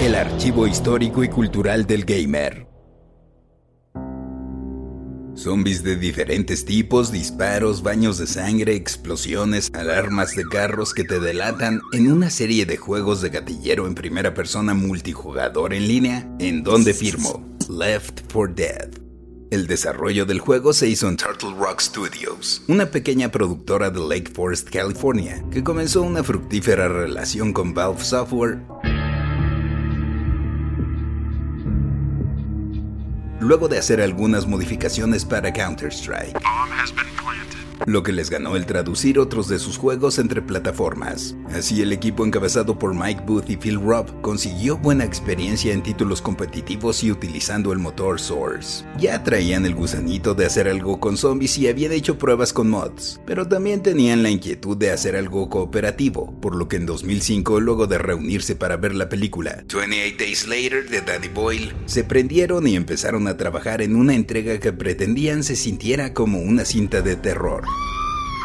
El archivo histórico y cultural del gamer. Zombies de diferentes tipos, disparos, baños de sangre, explosiones, alarmas de carros que te delatan en una serie de juegos de gatillero en primera persona multijugador en línea, en donde firmo Left 4 Dead. El desarrollo del juego se hizo en Turtle Rock Studios, una pequeña productora de Lake Forest, California, que comenzó una fructífera relación con Valve Software. Luego de hacer algunas modificaciones para Counter-Strike lo que les ganó el traducir otros de sus juegos entre plataformas. Así el equipo encabezado por Mike Booth y Phil Robb consiguió buena experiencia en títulos competitivos y utilizando el motor Source. Ya traían el gusanito de hacer algo con zombies y habían hecho pruebas con mods, pero también tenían la inquietud de hacer algo cooperativo, por lo que en 2005, luego de reunirse para ver la película 28 Days Later de Danny Boyle, se prendieron y empezaron a trabajar en una entrega que pretendían se sintiera como una cinta de terror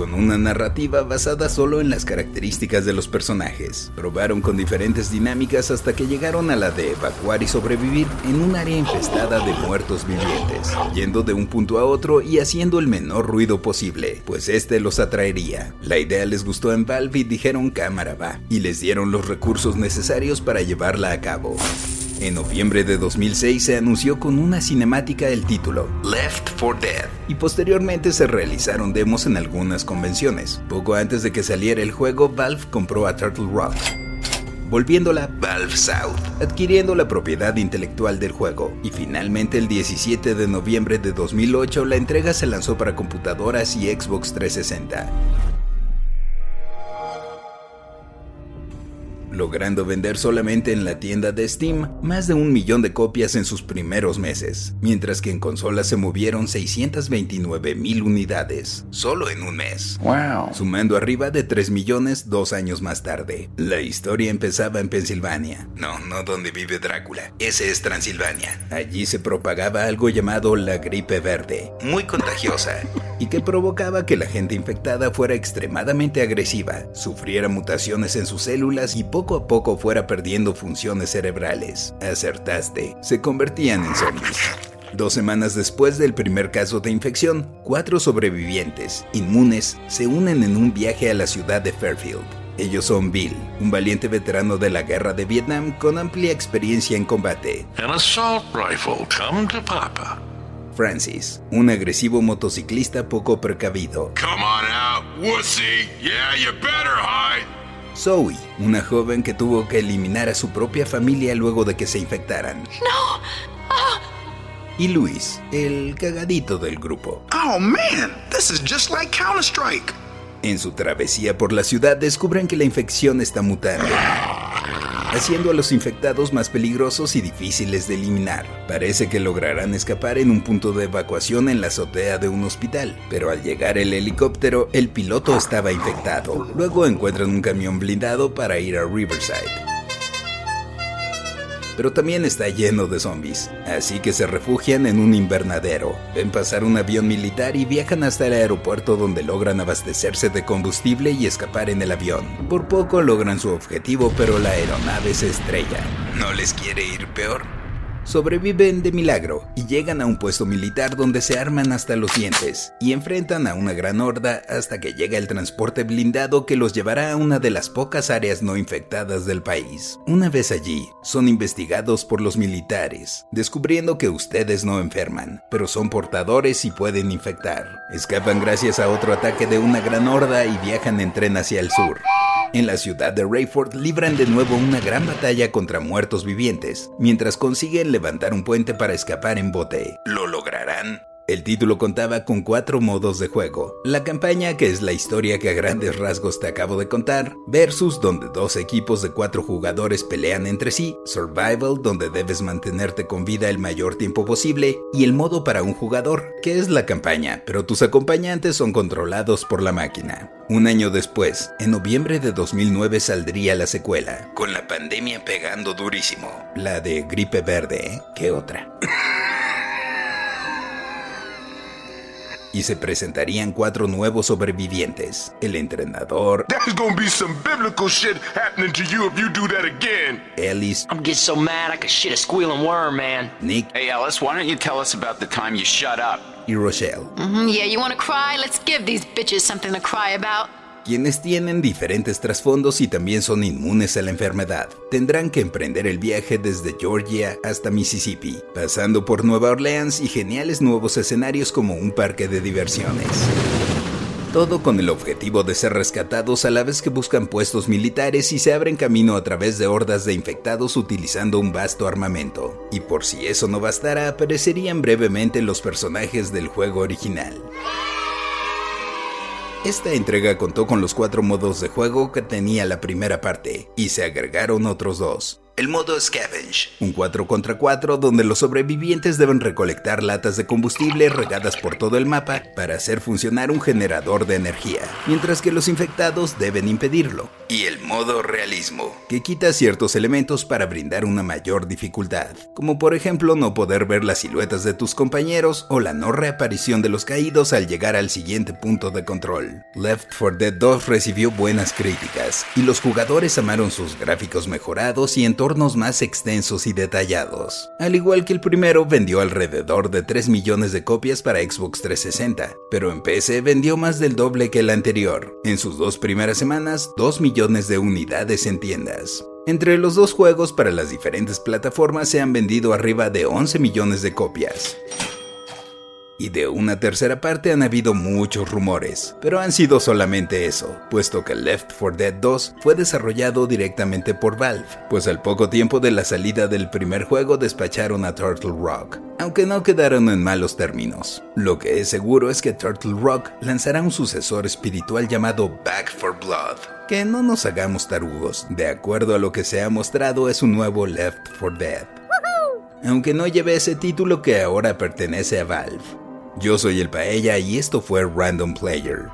con una narrativa basada solo en las características de los personajes. Probaron con diferentes dinámicas hasta que llegaron a la de evacuar y sobrevivir en un área infestada de muertos vivientes, yendo de un punto a otro y haciendo el menor ruido posible, pues este los atraería. La idea les gustó en Valve y dijeron cámara va, y les dieron los recursos necesarios para llevarla a cabo. En noviembre de 2006 se anunció con una cinemática el título Left 4 Dead y posteriormente se realizaron demos en algunas convenciones. Poco antes de que saliera el juego, Valve compró a Turtle Rock, volviéndola Valve South, adquiriendo la propiedad intelectual del juego. Y finalmente el 17 de noviembre de 2008 la entrega se lanzó para computadoras y Xbox 360. Logrando vender solamente en la tienda de Steam más de un millón de copias en sus primeros meses, mientras que en consolas se movieron 629 mil unidades, solo en un mes. Wow. Sumando arriba de 3 millones dos años más tarde. La historia empezaba en Pensilvania. No, no donde vive Drácula. Ese es Transilvania. Allí se propagaba algo llamado la gripe verde, muy contagiosa, y que provocaba que la gente infectada fuera extremadamente agresiva, sufriera mutaciones en sus células y poco a poco fuera perdiendo funciones cerebrales. Acertaste, se convertían en zombies. Dos semanas después del primer caso de infección, cuatro sobrevivientes, inmunes, se unen en un viaje a la ciudad de Fairfield. Ellos son Bill, un valiente veterano de la guerra de Vietnam con amplia experiencia en combate. An assault rifle, come to Papa. Francis, un agresivo motociclista poco precavido. Come on out, wussy. Yeah, you better hide. Zoe, una joven que tuvo que eliminar a su propia familia luego de que se infectaran. No. Ah. Y Luis, el cagadito del grupo. Oh man, this is just like Counter Strike. En su travesía por la ciudad descubren que la infección está mutando, haciendo a los infectados más peligrosos y difíciles de eliminar. Parece que lograrán escapar en un punto de evacuación en la azotea de un hospital, pero al llegar el helicóptero, el piloto estaba infectado. Luego encuentran un camión blindado para ir a Riverside pero también está lleno de zombies, así que se refugian en un invernadero, ven pasar un avión militar y viajan hasta el aeropuerto donde logran abastecerse de combustible y escapar en el avión. Por poco logran su objetivo, pero la aeronave se estrella. ¿No les quiere ir peor? Sobreviven de milagro y llegan a un puesto militar donde se arman hasta los dientes y enfrentan a una gran horda hasta que llega el transporte blindado que los llevará a una de las pocas áreas no infectadas del país. Una vez allí, son investigados por los militares, descubriendo que ustedes no enferman, pero son portadores y pueden infectar. Escapan gracias a otro ataque de una gran horda y viajan en tren hacia el sur. En la ciudad de Rayford libran de nuevo una gran batalla contra muertos vivientes, mientras consiguen levantar un puente para escapar en bote. El título contaba con cuatro modos de juego. La campaña, que es la historia que a grandes rasgos te acabo de contar, versus donde dos equipos de cuatro jugadores pelean entre sí, survival, donde debes mantenerte con vida el mayor tiempo posible, y el modo para un jugador, que es la campaña, pero tus acompañantes son controlados por la máquina. Un año después, en noviembre de 2009 saldría la secuela, con la pandemia pegando durísimo, la de gripe verde, ¿eh? ¿qué otra? Y se presentarían cuatro nuevos sobrevivientes. El entrenador, There's gonna be some biblical shit happening to you if you do that again. Ellis, I'm getting so mad I could shit a squealing worm, man. Nick Hey, Ellis, why don't you tell us about the time you shut up? y Rochelle, Mhm, yeah, you wanna cry? Let's give these bitches something to cry about. Quienes tienen diferentes trasfondos y también son inmunes a la enfermedad. Tendrán que emprender el viaje desde Georgia hasta Mississippi, pasando por Nueva Orleans y geniales nuevos escenarios como un parque de diversiones. Todo con el objetivo de ser rescatados a la vez que buscan puestos militares y se abren camino a través de hordas de infectados utilizando un vasto armamento. Y por si eso no bastara, aparecerían brevemente los personajes del juego original. Esta entrega contó con los cuatro modos de juego que tenía la primera parte, y se agregaron otros dos. El modo Scavenge, un 4 contra 4 donde los sobrevivientes deben recolectar latas de combustible regadas por todo el mapa para hacer funcionar un generador de energía, mientras que los infectados deben impedirlo. Y el modo Realismo, que quita ciertos elementos para brindar una mayor dificultad, como por ejemplo no poder ver las siluetas de tus compañeros o la no reaparición de los caídos al llegar al siguiente punto de control. Left 4 Dead 2 recibió buenas críticas, y los jugadores amaron sus gráficos mejorados y entornos más extensos y detallados. Al igual que el primero, vendió alrededor de 3 millones de copias para Xbox 360, pero en PC vendió más del doble que el anterior. En sus dos primeras semanas, 2 millones de unidades en tiendas. Entre los dos juegos para las diferentes plataformas se han vendido arriba de 11 millones de copias. Y de una tercera parte han habido muchos rumores, pero han sido solamente eso, puesto que Left 4 Dead 2 fue desarrollado directamente por Valve, pues al poco tiempo de la salida del primer juego despacharon a Turtle Rock, aunque no quedaron en malos términos. Lo que es seguro es que Turtle Rock lanzará un sucesor espiritual llamado Back for Blood, que no nos hagamos tarugos, de acuerdo a lo que se ha mostrado es un nuevo Left 4 Dead. Aunque no lleve ese título que ahora pertenece a Valve. Yo soy el Paella y esto fue Random Player.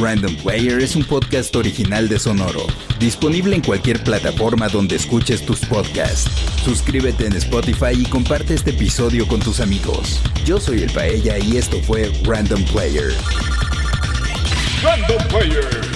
Random Player es un podcast original de Sonoro, disponible en cualquier plataforma donde escuches tus podcasts. Suscríbete en Spotify y comparte este episodio con tus amigos. Yo soy el Paella y esto fue Random Player. Random player.